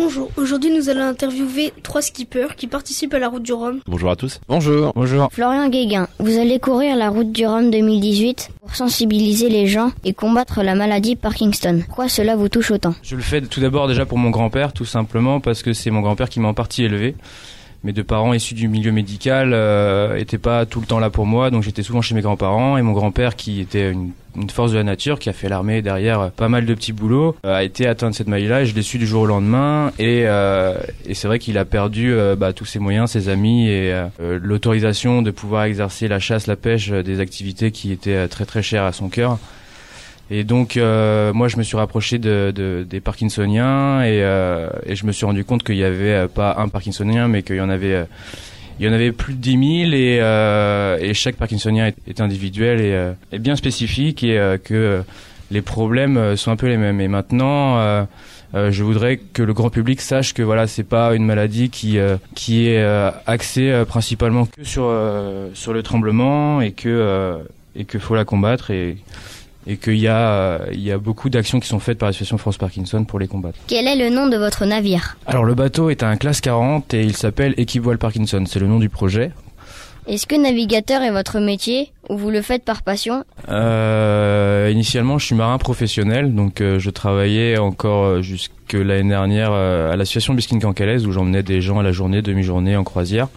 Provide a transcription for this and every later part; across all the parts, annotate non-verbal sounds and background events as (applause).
Bonjour, aujourd'hui nous allons interviewer trois skippers qui participent à la route du Rhum. Bonjour à tous. Bonjour. Bonjour. Florian Guéguin, vous allez courir la route du Rhum 2018 pour sensibiliser les gens et combattre la maladie Parkinson. Pourquoi cela vous touche autant? Je le fais tout d'abord déjà pour mon grand-père, tout simplement parce que c'est mon grand-père qui m'a en partie élevé. Mes deux parents issus du milieu médical euh, étaient pas tout le temps là pour moi, donc j'étais souvent chez mes grands-parents et mon grand-père qui était une, force de la nature, qui a fait l'armée derrière euh, pas mal de petits boulots, euh, a été atteint de cette maladie-là et je l'ai su du jour au lendemain et, euh, c'est vrai qu'il a perdu euh, bah, tous ses moyens, ses amis et euh, l'autorisation de pouvoir exercer la chasse, la pêche, des activités qui étaient très très chères à son cœur. Et donc, euh, moi, je me suis rapproché de, de des Parkinsoniens et, euh, et, je me suis rendu compte qu'il y avait euh, pas un Parkinsonien, mais qu'il y en avait, euh, il y en avait plus de 10 000 et, euh, et chaque Parkinsonien est, individuel et est bien spécifique et que les problèmes sont un peu les mêmes. Et maintenant. Euh, je voudrais que le grand public sache que voilà c'est pas une maladie qui euh, qui est euh, axée principalement que sur sur le tremblement et que et que faut la combattre et et qu'il y a, il y a beaucoup d'actions qui sont faites par l'association France Parkinson pour les combattre. Quel est le nom de votre navire? Alors le bateau est un classe 40 et il s'appelle Équivoile Parkinson, c'est le nom du projet. Est-ce que navigateur est votre métier ou vous le faites par passion? Euh, Initialement, je suis marin professionnel, donc euh, je travaillais encore jusque l'année dernière euh, à l'association Biskin Cancalaise où j'emmenais des gens à la journée, demi-journée en croisière.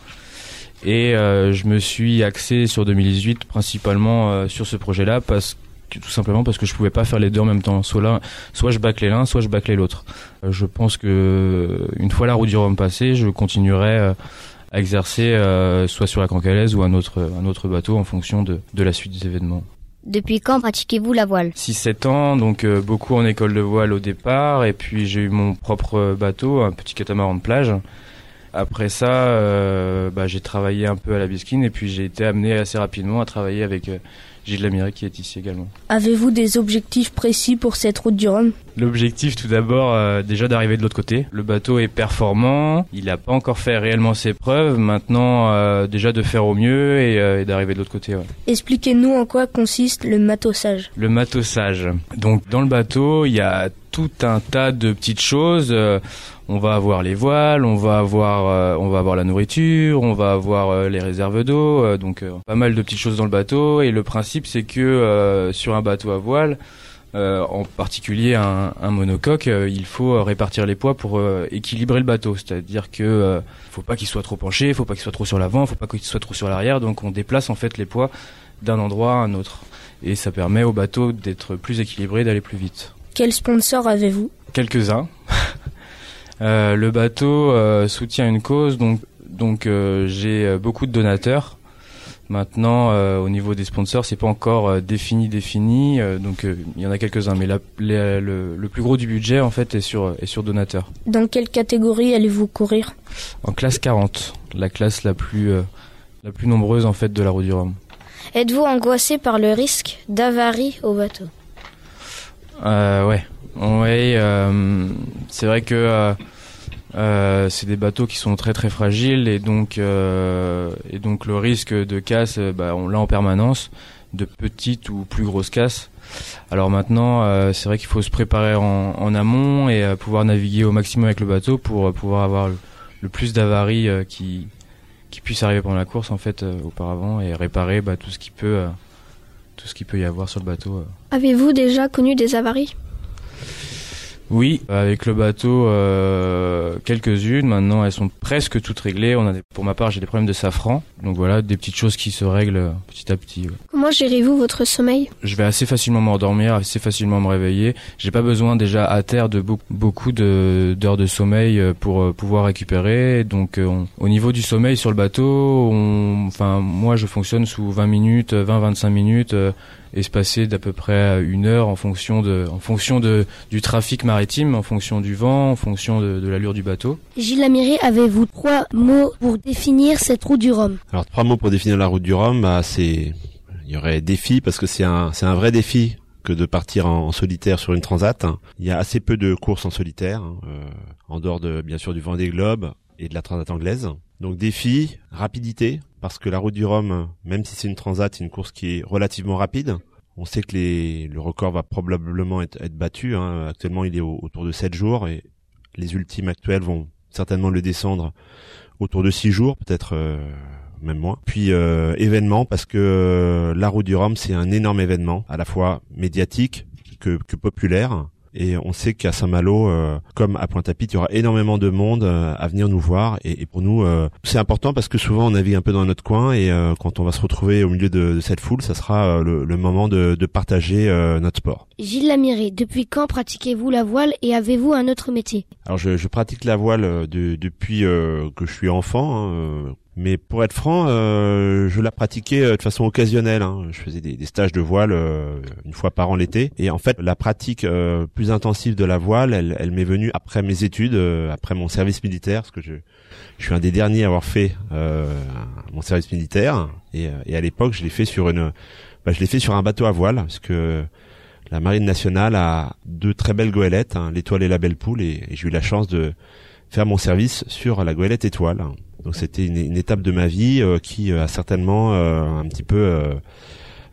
Et euh, je me suis axé sur 2018 principalement euh, sur ce projet-là parce que tout simplement parce que je pouvais pas faire les deux en même temps. Soit là, soit je bâclais l'un, soit je bâclais l'autre. Euh, je pense que une fois la route du Rhum passée, je continuerai euh, à exercer euh, soit sur la Cancalaise ou un autre un autre bateau en fonction de, de la suite des événements. Depuis quand pratiquez-vous la voile? 6-7 ans, donc euh, beaucoup en école de voile au départ, et puis j'ai eu mon propre bateau, un petit catamaran de plage. Après ça, euh, bah, j'ai travaillé un peu à la bisquine, et puis j'ai été amené assez rapidement à travailler avec Gilles Lamiret qui est ici également. Avez-vous des objectifs précis pour cette route du Rhum? L'objectif tout d'abord euh, déjà d'arriver de l'autre côté. Le bateau est performant, il n'a pas encore fait réellement ses preuves, maintenant euh, déjà de faire au mieux et, euh, et d'arriver de l'autre côté. Ouais. Expliquez-nous en quoi consiste le matossage. Le matossage. Donc dans le bateau, il y a tout un tas de petites choses. Euh, on va avoir les voiles, on va avoir, euh, on va avoir la nourriture, on va avoir euh, les réserves d'eau, donc pas mal de petites choses dans le bateau. Et le principe, c'est que sur un bateau à voile, en particulier un, un monocoque, il faut répartir les poids pour équilibrer le bateau. C'est-à-dire que faut pas qu'il soit trop penché, faut pas qu'il soit trop sur l'avant, faut pas qu'il soit trop sur l'arrière. Donc on déplace en fait les poids d'un endroit à un autre. Et ça permet au bateau d'être plus équilibré, d'aller plus vite. Quel sponsor avez-vous? Quelques-uns. (laughs) euh, le bateau euh, soutient une cause, donc, donc euh, j'ai beaucoup de donateurs. Maintenant, au niveau des sponsors, c'est pas encore défini, défini. donc il y en a quelques-uns, mais la, les, le, le, plus gros du budget en fait est sur est sur donateur. Dans quelle catégorie allez-vous courir? En classe 40, la classe la plus la plus nombreuse en fait de la route du Rhum. Êtes-vous angoissé par le risque d'avarie au bateau? Euh, ouais, ouais. Euh, c'est vrai que euh, euh, c'est des bateaux qui sont très très fragiles et donc et donc le risque de casse, bah, on l'a en permanence, de petites ou plus grosses casses. Alors maintenant, c'est vrai qu'il faut se préparer en, amont et pouvoir naviguer au maximum avec le bateau pour pouvoir avoir le, plus d'avaries qui qui arriver pendant la course en fait auparavant et réparer bah, tout ce qui peut tout ce qu'il peut y avoir sur le bateau. Avez-vous déjà connu des avaries? Oui, avec le bateau, euh, quelques-unes. Maintenant, elles sont presque toutes réglées. On a des, pour ma part, j'ai des problèmes de safran. Donc voilà, des petites choses qui se règlent petit à petit. Ouais. Comment gérez-vous votre sommeil? Je vais assez facilement m'endormir, assez facilement me réveiller. J'ai pas besoin déjà à terre de be beaucoup de, d'heures de sommeil pour euh, pouvoir récupérer. Donc euh, on, au niveau du sommeil sur le bateau, on, enfin moi je fonctionne sous 20 minutes, 20-25 minutes. Euh, espacé d'à peu près une heure en fonction de, en fonction de, du trafic maritime, en fonction du vent, en fonction de, de l'allure du bateau. Gilles Lamiré, avez-vous trois mots pour définir cette route du Rhum? Alors trois mots pour définir la route du Rhum, bah, c'est il y aurait défi parce que c'est un c'est un vrai défi que de partir en, en, solitaire sur une transat. Il y a assez peu de courses en solitaire, euh, en dehors de bien sûr du Vendée Globe et de la transat anglaise. Donc défi, rapidité, parce que la route du Rhum, même si c'est une transat, c'est une course qui est relativement rapide. On sait que le record va probablement être, battu. Hein. Actuellement, il est au, autour de 7 jours et Les ultimes actuels vont certainement le descendre autour de six jours, peut-être même moins. Puis événement parce que la route du Rhum c'est un énorme événement, à la fois médiatique que, que populaire et on sait qu'à Saint-Malo, euh, comme à Pointe-à-Pitre, il y aura énormément de monde euh, à venir nous voir. Et, pour nous, euh, c'est important parce que souvent on navigue un peu dans notre coin et quand on va se retrouver au milieu de, cette foule, ça sera le, moment de, partager notre sport. Gilles Lamiré, depuis quand pratiquez-vous la voile et avez-vous un autre métier? Alors je, pratique la voile depuis que je suis enfant. Hein, mais pour être franc, euh, je la pratiquais euh, de façon occasionnelle. Hein. Je faisais des, stages de voile euh, une fois par an l'été. Et en fait, la pratique plus intensive de la voile, elle, elle m'est venue après mes études, après mon service militaire, parce que je, je suis un des derniers à avoir fait mon service militaire. Et, et à l'époque, je l'ai fait sur une, bah, je l'ai fait sur un bateau à voile, parce que la marine nationale a deux très belles goélettes, hein, l'étoile et la belle poule, et j'ai eu la chance de faire mon service sur la goélette étoile. Donc c'était une, une, étape de ma vie euh, qui euh, a certainement euh, un petit peu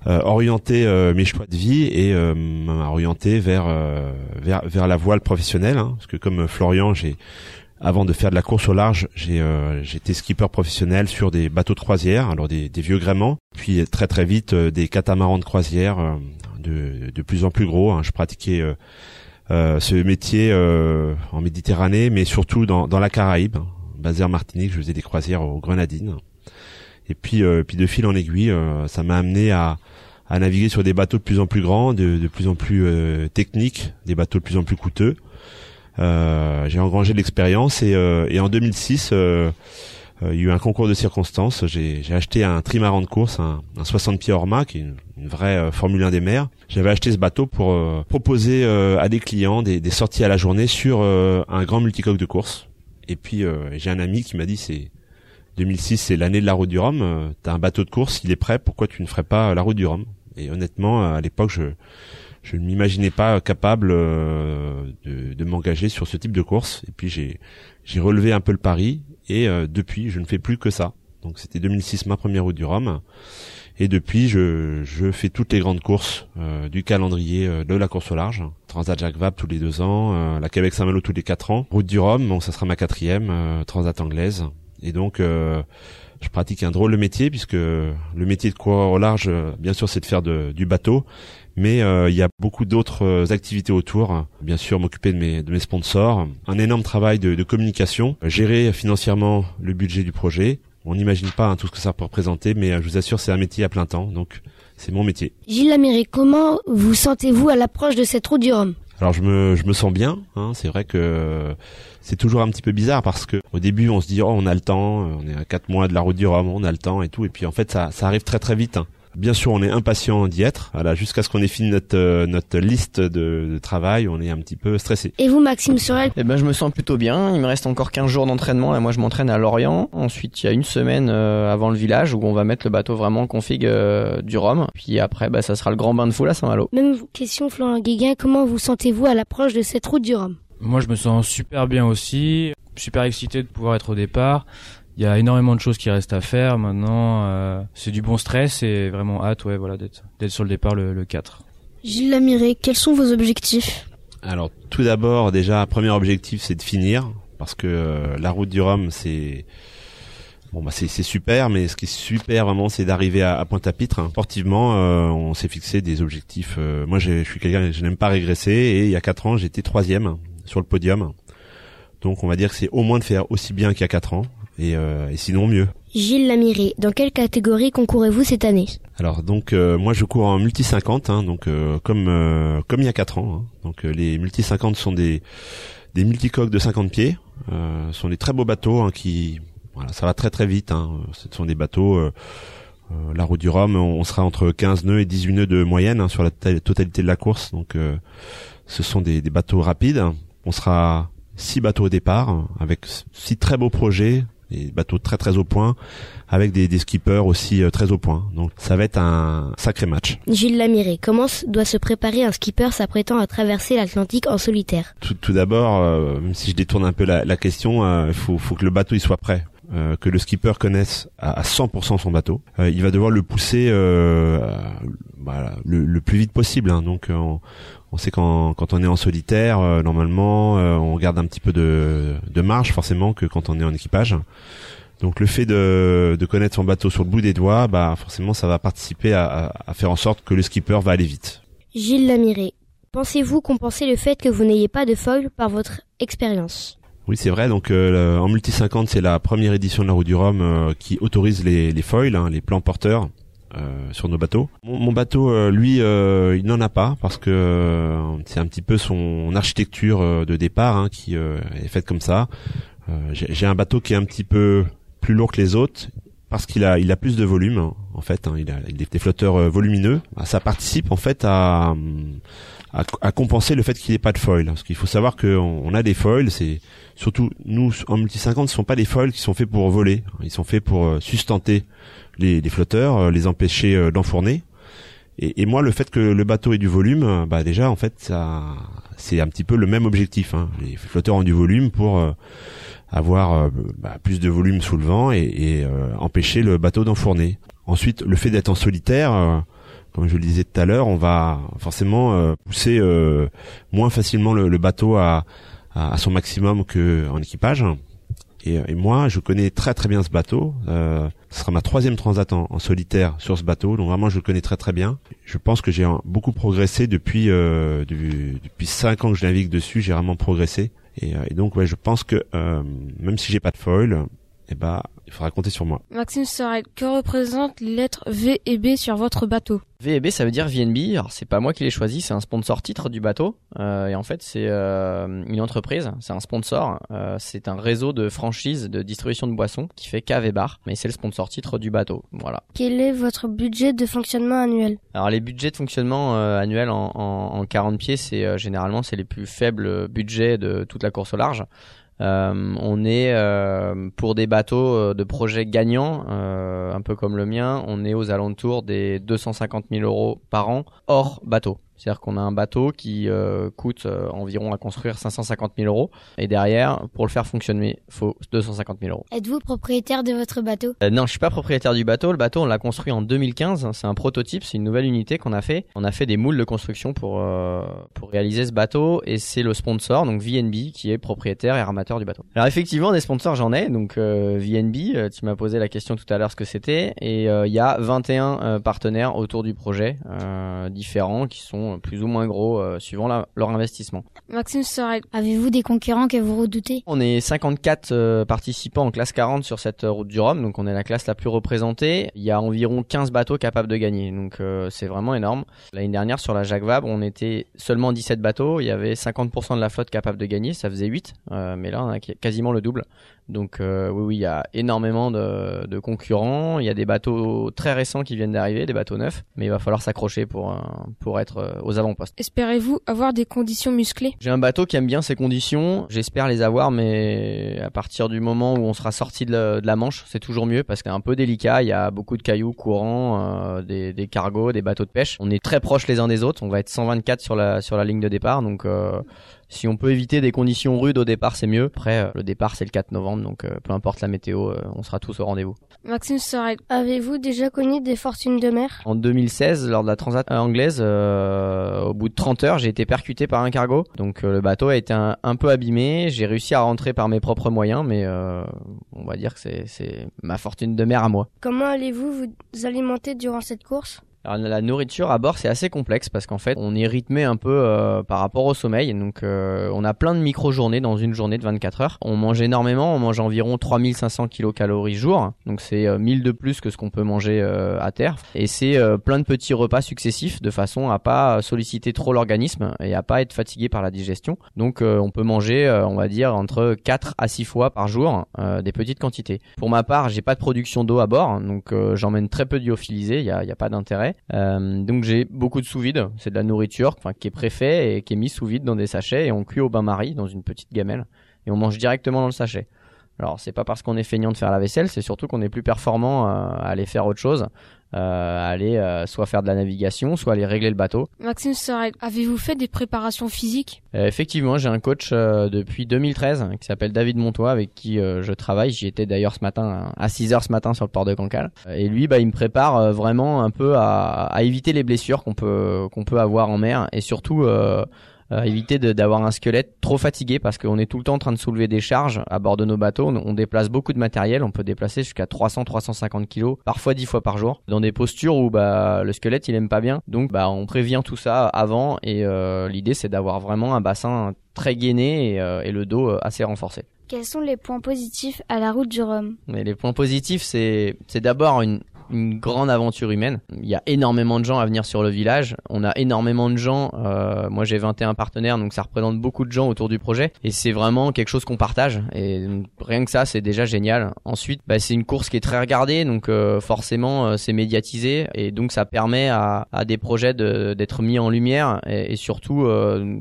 orienté mes choix de vie et m'a orienté vers, vers vers la voile professionnelle. Hein, parce que comme Florian, j'ai avant de faire de la course au large, j'ai j'étais skipper professionnel sur des bateaux de croisière, alors des, vieux gréments, puis très très vite des catamarans de croisière de, de plus en plus gros. Hein. Je pratiquais ce métier en Méditerranée, mais surtout dans, dans la Caraïbe, basé en Martinique, je faisais des croisières aux Grenadines. Et puis, euh, puis de fil en aiguille, euh, ça m'a amené à, à naviguer sur des bateaux de plus en plus grands, de, de plus en plus euh, techniques, des bateaux de plus en plus coûteux. j'ai engrangé l'expérience et, et, en 2006, il y a eu un concours de circonstances. J'ai acheté un trimaran de course, un, un 60 pieds Orma, qui est une, une vraie Formule 1 des mers. J'avais acheté ce bateau pour proposer à des clients des, des, sorties à la journée sur un grand multicoque de course. Et puis euh, j'ai un ami qui m'a dit c'est 2006, c'est l'année de la route du Rhum. Euh, t'as un bateau de course, il est prêt. Pourquoi tu ne ferais pas la route du Rhum? Et honnêtement, à l'époque, je je ne m'imaginais pas capable euh, de, de m'engager sur ce type de course. Et puis j'ai j'ai relevé un peu le pari et depuis, je ne fais plus que ça. Donc c'était 2006 ma première route du Rhum. Et depuis, je, je fais toutes les grandes courses euh, du calendrier euh, de la course au large. Transat Jacques Vabre tous les deux ans, euh, la Québec Saint-Malo tous les quatre ans, Route du Rhum, bon ça sera ma quatrième, Transat anglaise. Et donc je pratique un drôle de métier puisque le métier de coureur au large, bien sûr, c'est de faire du bateau, mais il y a beaucoup d'autres activités autour. Bien sûr, m'occuper de mes, sponsors, un énorme travail de, communication, gérer financièrement le budget du projet, on n'imagine pas hein, tout ce que ça peut représenter, mais euh, je vous assure, c'est un métier à plein temps, donc c'est mon métier. Gilles Laméré, comment vous sentez-vous à l'approche de cette route du Rhum? Alors je me je me sens bien. Hein, c'est vrai que c'est toujours un petit peu bizarre parce que au début on se dit oh on a le temps, on est à quatre mois de la route du Rhum, on a le temps et tout, et puis en fait ça ça arrive très très vite. Hein. Bien sûr, on est impatient d'y être. Voilà, jusqu'à ce qu'on ait fini notre euh, notre liste de, travail, on est un petit peu stressé. Et vous, Maxime Sorel? Eh ben, je me sens plutôt bien. Il me reste encore 15 jours d'entraînement. Là, moi, je m'entraîne à Lorient. Ensuite, il y a une semaine euh, avant le village où on va mettre le bateau vraiment en config euh, du Rhum. Puis après, bah, ça sera le grand bain de foule à Saint-Malo. Même question, Florent Guéguin. Comment vous sentez-vous à l'approche de cette route du Rhum? Moi, je me sens super bien aussi. Super excité de pouvoir être au départ il y a énormément de choses qui restent à faire maintenant. Euh, c'est du bon stress et vraiment hâte, ouais, voilà, d'être d'être sur le départ le, le 4. Gilles Lamiré, quels sont vos objectifs? Alors tout d'abord, déjà, premier objectif, c'est de finir parce que euh, la route du Rhum, c'est Bon bah c'est super, mais ce qui est super vraiment, c'est d'arriver à, à Pointe-à-Pitre. Hein. Sportivement, euh, on s'est fixé des objectifs. moi, je suis quelqu'un, je n'aime pas régresser, et il y a quatre ans, j'étais troisième sur le podium. Donc, on va dire que c'est au moins de faire aussi bien qu'il y a quatre ans et, euh, et sinon mieux. Gilles Lamiré, dans quelle catégorie concourez-vous cette année? Alors donc euh, moi je cours en multi 50, hein, donc euh, comme euh, comme il y a 4 ans. Hein. Donc les multi 50 sont des des multicoques de 50 pieds, euh, sont des très beaux bateaux hein, qui voilà ça va très très vite. Hein. Ce sont des bateaux la route du Rhum, on, sera entre 15 nœuds et 18 nœuds de moyenne hein, sur la totalité de la course. Donc ce sont des, des bateaux rapides. On sera six bateaux au départ avec six très beaux projets des bateaux très très au point, avec des, des skippers aussi euh, très au point. Donc ça va être un sacré match. Gilles Lamiré, comment doit se préparer un skipper s'apprêtant à traverser l'Atlantique en solitaire? Tout, tout d'abord, euh, même si je détourne un peu la, la question, il euh, faut, faut que le bateau il soit prêt. que le skipper connaisse à, 100% son bateau. il va devoir le pousser bah, le, le, plus vite possible. Hein. Donc On sait quand, quand on est en solitaire, euh, normalement, euh, on garde un petit peu de, de marge forcément que quand on est en équipage. Donc le fait de, de connaître son bateau sur le bout des doigts, bah forcément ça va participer à, à faire en sorte que le skipper va aller vite. Gilles Lamiré, pensez-vous compenser le fait que vous n'ayez pas de foil par votre expérience? Oui, c'est vrai. Donc, euh, en multi 50, c'est la première édition de la route du Rhum euh, qui autorise les, les foils, hein, les plans porteurs. Euh, sur nos bateaux. Mon, bateau, lui, il n'en a pas parce que c'est un petit peu son architecture de départ hein, qui est faite comme ça. J'ai un bateau qui est un petit peu plus lourd que les autres parce qu'il a il a plus de volume hein, en fait. Hein, il a des flotteurs volumineux. Bah, ça participe en fait à à, à compenser le fait qu'il n'ait pas de foil. Parce qu'il faut savoir qu'on on a des foils, c'est surtout nous en multi 50, ce sont pas des foils qui sont faits pour voler. Ils sont faits pour euh, sustenter les, les flotteurs, euh, les empêcher euh, d'enfourner. Et, et, moi, le fait que le bateau ait du volume, bah déjà en fait, ça, c'est un petit peu le même objectif. Hein. Les flotteurs ont du volume pour avoir bah, plus de volume sous le vent et, et empêcher le bateau d'enfourner. Ensuite, le fait d'être en solitaire comme je le disais tout à l'heure, on va forcément euh, pousser euh, moins facilement le, bateau à, à, son maximum que en équipage. Et, et, moi, je connais très très bien ce bateau. Euh, ce sera ma troisième transat en, solitaire sur ce bateau, donc vraiment je le connais très très bien. Je pense que j'ai beaucoup progressé depuis euh, depuis cinq ans que je navigue dessus. J'ai vraiment progressé. Et, et, donc ouais, je pense que même si j'ai pas de foil, eh ben, il faudra compter sur moi. Maxime Sorel, que représentent les lettres V et B sur votre bateau? V et B, ça veut dire VNB. Alors, c'est pas moi qui l'ai choisi, c'est un sponsor titre du bateau. Euh, et en fait, c'est euh, une entreprise, c'est un sponsor. Euh, c'est un réseau de franchise de distribution de boissons qui fait cave et bar. Mais c'est le sponsor titre du bateau. Voilà. Quel est votre budget de fonctionnement annuel? Alors, les budgets de fonctionnement euh, annuels en, en, en 40 pieds, c'est euh, généralement c'est les plus faibles budgets de toute la course au large. Euh, on est euh, pour des bateaux euh, de projets gagnants, un peu comme le mien, on est aux alentours des 250 000 euros par an hors bateau. C'est-à-dire qu'on a un bateau qui euh, coûte euh, environ à construire 550 000 euros. Et derrière, pour le faire fonctionner, il faut 250 000 euros. Êtes-vous propriétaire de votre bateau? Euh, Non, je suis pas propriétaire du bateau. Le bateau, on l'a construit en 2015. C'est un prototype, c'est une nouvelle unité qu'on a fait. On a fait des moules de construction pour pour réaliser ce bateau. Et c'est le sponsor, donc VNB, qui est propriétaire et armateur du bateau. Alors effectivement, des sponsors, j'en ai. Donc VNB, tu m'as posé la question tout à l'heure ce que c'était. Et il y a 21 partenaires autour du projet, différents, qui sont plus ou moins gros euh, suivant leur investissement. Maxime Sorel, avez-vous des concurrents que vous redoutez On est 54 euh, participants en classe 40 sur cette euh, route du Rhum, donc on est la classe la plus représentée. Il y a environ 15 bateaux capables de gagner, donc c'est vraiment énorme. L'année dernière sur la Jacques Vabre, on était seulement 17 bateaux, il y avait 50% de la flotte capable de gagner, ça faisait 8, mais là on a quasiment le double. Donc oui, oui, il y a énormément de, de, concurrents. Il y a des bateaux très récents qui viennent d'arriver, des bateaux neufs, mais il va falloir s'accrocher pour pour être aux avant-postes. Espérez-vous avoir des conditions musclées? J'ai un bateau qui aime bien ces conditions. J'espère les avoir, mais à partir du moment où on sera sorti de la, Manche, c'est toujours mieux parce que c'est un peu délicat. Il y a beaucoup de cailloux courants, euh, des, des, cargos, des bateaux de pêche. On est très proches les uns des autres. On va être 124 sur la sur la ligne de départ, donc. Euh, si on peut éviter des conditions rudes au départ, c'est mieux. Après, euh, le départ, c'est le 4 novembre, donc euh, peu importe la météo, euh, on sera tous au rendez-vous. Maxime Sorel, avez-vous déjà connu des fortunes de mer? En 2016, lors de la transat anglaise, au bout de 30 heures, j'ai été percuté par un cargo. Donc le bateau a été un, un peu abîmé. J'ai réussi à rentrer par mes propres moyens, mais on va dire que c'est ma fortune de mer à moi. Comment allez-vous vous alimenter durant cette course? La nourriture à bord c'est assez complexe parce qu'en fait on est rythmé un peu euh, par rapport au sommeil. Donc euh, on a plein de micro-journées dans une journée de 24 heures. On mange énormément, on mange environ 3500 kilocalories jour. Donc c'est 1000 euh, de plus que ce qu'on peut manger à terre. Et c'est plein de petits repas successifs de façon à pas solliciter trop l'organisme et à pas être fatigué par la digestion. Donc on peut manger on va dire entre 4 à 6 fois par jour des petites quantités. Pour ma part j'ai pas de production d'eau à bord. Donc j'emmène très peu d'yophilisé, il y a, y a pas d'intérêt euh, donc j'ai beaucoup de sous vide, c'est de la nourriture qui est préfet et qui est mise sous vide dans des sachets et on cuit au bain-marie dans une petite gamelle et on mange directement dans le sachet. Alors c'est pas parce qu'on est feignant de faire la vaisselle, c'est surtout qu'on est plus performant euh, à aller faire autre chose. Aller soit faire de la navigation, soit aller régler le bateau. Maxime Sorel, avez-vous fait des préparations physiques? Effectivement, j'ai un coach depuis 2013 qui s'appelle David Montois avec qui je travaille. J'y étais d'ailleurs ce matin à 6 heures ce matin sur le port de Cancale. Et lui, bah, il me prépare vraiment un peu à, à éviter les blessures qu'on peut qu'on peut avoir en mer et surtout euh, éviter d'avoir un squelette trop fatigué parce qu'on est tout le temps en train de soulever des charges à bord de nos bateaux. On, déplace beaucoup de matériel, on peut déplacer jusqu'à 300-350 kilos, parfois 10 fois par jour, dans des postures où bah, le squelette il aime pas bien. Donc bah, on prévient tout ça avant et euh, l'idée c'est d'avoir vraiment un bassin très gainé et, euh, et le dos euh, assez renforcé. Quels sont les points positifs à la route du Rhum? Mais Les points positifs, c'est d'abord une, une grande aventure humaine. Il y a énormément de gens à venir sur le village. On a énormément de gens. Euh, moi, j'ai 21 partenaires, donc ça représente beaucoup de gens autour du projet. Et c'est vraiment quelque chose qu'on partage. Et rien que ça, c'est déjà génial. Ensuite, bah, c'est une course qui est très regardée, donc euh, forcément, euh, c'est médiatisé. Et donc, ça permet à, à des projets d'être mis en lumière. Et, et surtout, euh,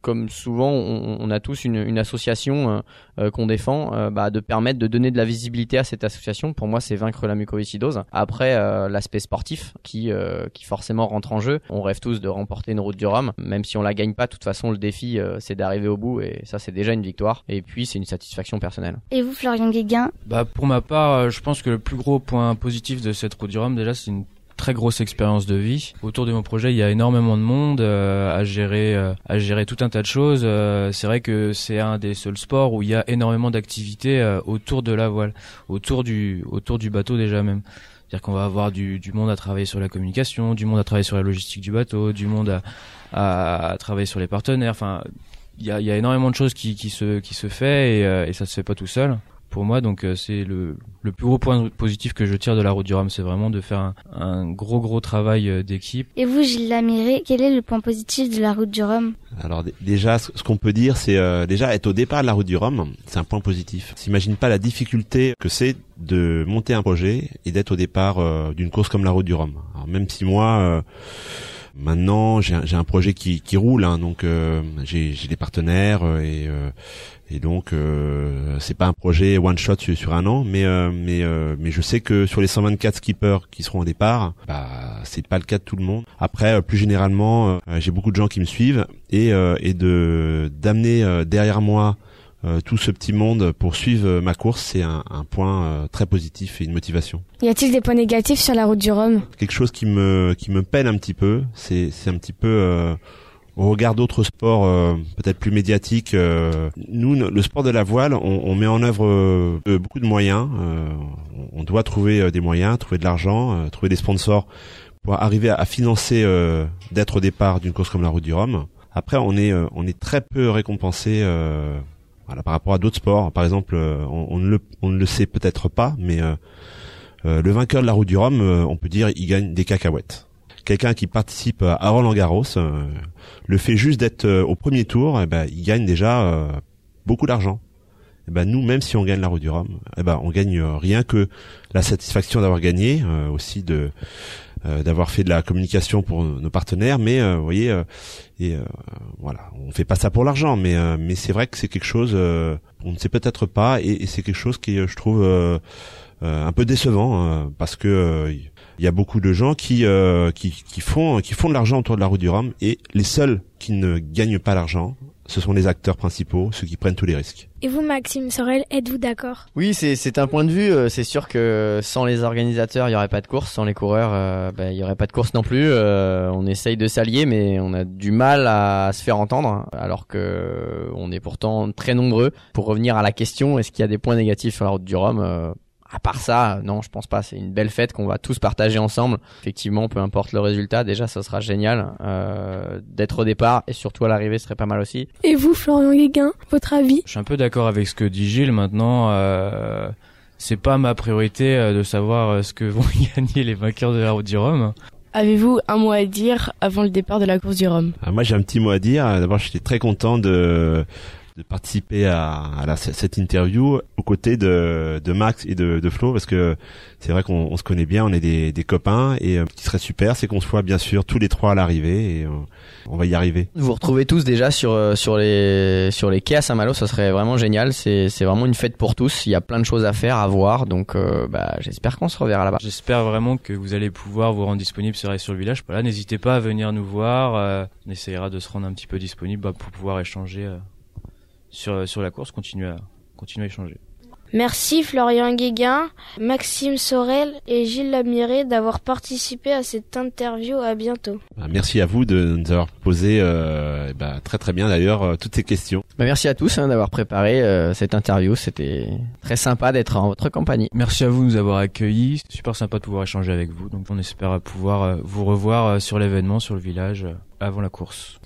comme souvent, on, on, a tous une, une association euh, qu'on défend, bah, de permettre de donner de la visibilité à cette association. Pour moi, c'est vaincre la mucoviscidose. Après, euh, l'aspect sportif qui, euh, qui forcément rentre en jeu. On rêve tous de remporter une route du Rhum, même si on la gagne pas. De toute façon, le défi, euh, c'est d'arriver au bout et ça, c'est déjà une victoire. Et puis, c'est une satisfaction personnelle. Et vous, Florian Guéguin? Bah, pour ma part, je pense que le plus gros point positif de cette route du Rhum, déjà, c'est une très grosse expérience de vie. Autour de mon projet, il y a énormément de monde à gérer, à gérer tout un tas de choses. c'est vrai que c'est un des seuls sports où il y a énormément d'activités autour de la voile, autour du, autour du bateau déjà même. C'est-à-dire qu'on va avoir du, monde à travailler sur la communication, du monde à travailler sur la logistique du bateau, du monde à, travailler sur les partenaires. Enfin, il y a, y a, énormément de choses qui, se, qui fait et, euh, et ça se fait pas tout seul pour moi. Donc euh, c'est le, le plus gros point positif que je tire de la route du Rhum, c'est vraiment de faire un, un, gros gros travail euh, d'équipe. Et vous, Gilles Lamiré, quel est le point positif de la route du Rhum? Alors déjà, ce qu'on peut dire, c'est euh, déjà être au départ de la route du Rhum, c'est un point positif. S'imagine pas la difficulté que c'est de monter un projet et d'être au départ euh, d'une course comme la route du Rhum. Alors même si moi Maintenant, j'ai un, un, projet qui, qui roule, hein, donc euh, j'ai des partenaires et, euh, et donc euh, c'est pas un projet one shot sur, un an, mais mais mais je sais que sur les 124 skippers qui seront au départ, bah c'est pas le cas de tout le monde. Après, plus généralement, j'ai beaucoup de gens qui me suivent et et de d'amener derrière moi euh, tout ce petit monde pour suivre ma course, c'est un, un, point euh, très positif et une motivation. Y a-t-il des points négatifs sur la route du Rhum? Quelque chose qui me qui me peine un petit peu, c'est c'est un petit peu euh, au regard d'autres sports peut-être plus médiatiques. nous, le sport de la voile, on, on met en œuvre beaucoup de moyens. on doit trouver des moyens, trouver de l'argent, trouver des sponsors pour arriver à, financer d'être au départ d'une course comme la route du Rhum. Après, on est on est très peu récompensé par rapport à d'autres sports, par exemple, euh, on, ne, le, on ne le sait peut-être pas, mais euh, euh, le vainqueur de la route du Rhum, on peut dire, il gagne des cacahuètes. Quelqu'un qui participe à Roland Garros, le fait juste d'être au premier tour, eh ben, il gagne déjà beaucoup d'argent. Eh ben, nous, même si on gagne la route du Rhum, eh ben, on gagne rien que la satisfaction d'avoir gagné, aussi de euh, d'avoir fait de la communication pour nos partenaires, mais euh, vous voyez, euh, et voilà, on fait pas ça pour l'argent, mais mais c'est vrai que c'est quelque chose, on ne sait peut-être pas, et, et c'est quelque chose qui, je trouve, un peu décevant parce que il y a beaucoup de gens qui, qui, qui font qui font de l'argent autour de la route du Rhum et les seuls qui ne gagnent pas l'argent ce sont les acteurs principaux, ceux qui prennent tous les risques. Et vous, Maxime Sorel, êtes-vous d'accord? Oui, c'est un point de vue. Euh, c'est sûr que sans les organisateurs, il n'y aurait pas de course. Sans les coureurs, euh, bah, il n'y aurait pas de course non plus. Euh, on essaye de s'allier, mais on a du mal à se faire entendre, alors que on est pourtant très nombreux. Pour revenir à la question, est-ce qu'il y a des points négatifs sur la route du Rhum à part ça, non, je pense pas. C'est une belle fête qu'on va tous partager ensemble. Effectivement, peu importe le résultat, déjà, ça sera génial euh, d'être au départ et surtout à l'arrivée, ce serait pas mal aussi. Et vous, Florian Guéguin, votre avis? Je suis un peu d'accord avec ce que dit Gilles. Maintenant, euh, c'est pas ma priorité euh, de savoir euh, ce que vont (laughs) gagner les vainqueurs de la route du Rhum. Avez-vous un mot à dire avant le départ de la course du Rhum? Ah, Moi, j'ai un petit mot à dire. D'abord, j'étais très content de de participer à, à la, cette interview aux côtés de, de Max et de, de Flo parce que c'est vrai qu'on on se connaît bien, on est des, des copains et euh, ce qui serait super, c'est qu'on soit bien sûr tous les trois à l'arrivée et euh, on va y arriver. Vous retrouvez tous déjà sur euh, sur les sur les quais à Saint-Malo, ça serait vraiment génial. C'est c'est vraiment une fête pour tous. Il y a plein de choses à faire, à voir. Donc euh, bah, j'espère qu'on se reverra là-bas. J'espère vraiment que vous allez pouvoir vous rendre disponible sur sur le village. Voilà, n'hésitez pas à venir nous voir. Euh, on essayera de se rendre un petit peu disponible bah, pour pouvoir échanger euh, sur sur la course, continuer à continuer à échanger. Merci Florian Guéguin, Maxime Sorel et Gilles Lamiré d'avoir participé à cette interview. À bientôt. Bah, merci à vous de nous avoir posé euh, bah, très très bien d'ailleurs euh, toutes ces questions. Bah, merci à tous hein, d'avoir préparé euh, cette interview. C'était très sympa d'être en votre compagnie. Merci à vous de nous avoir accueillis. C'est super sympa de pouvoir échanger avec vous. Donc on espère pouvoir vous revoir sur l'événement, sur le village, avant la course.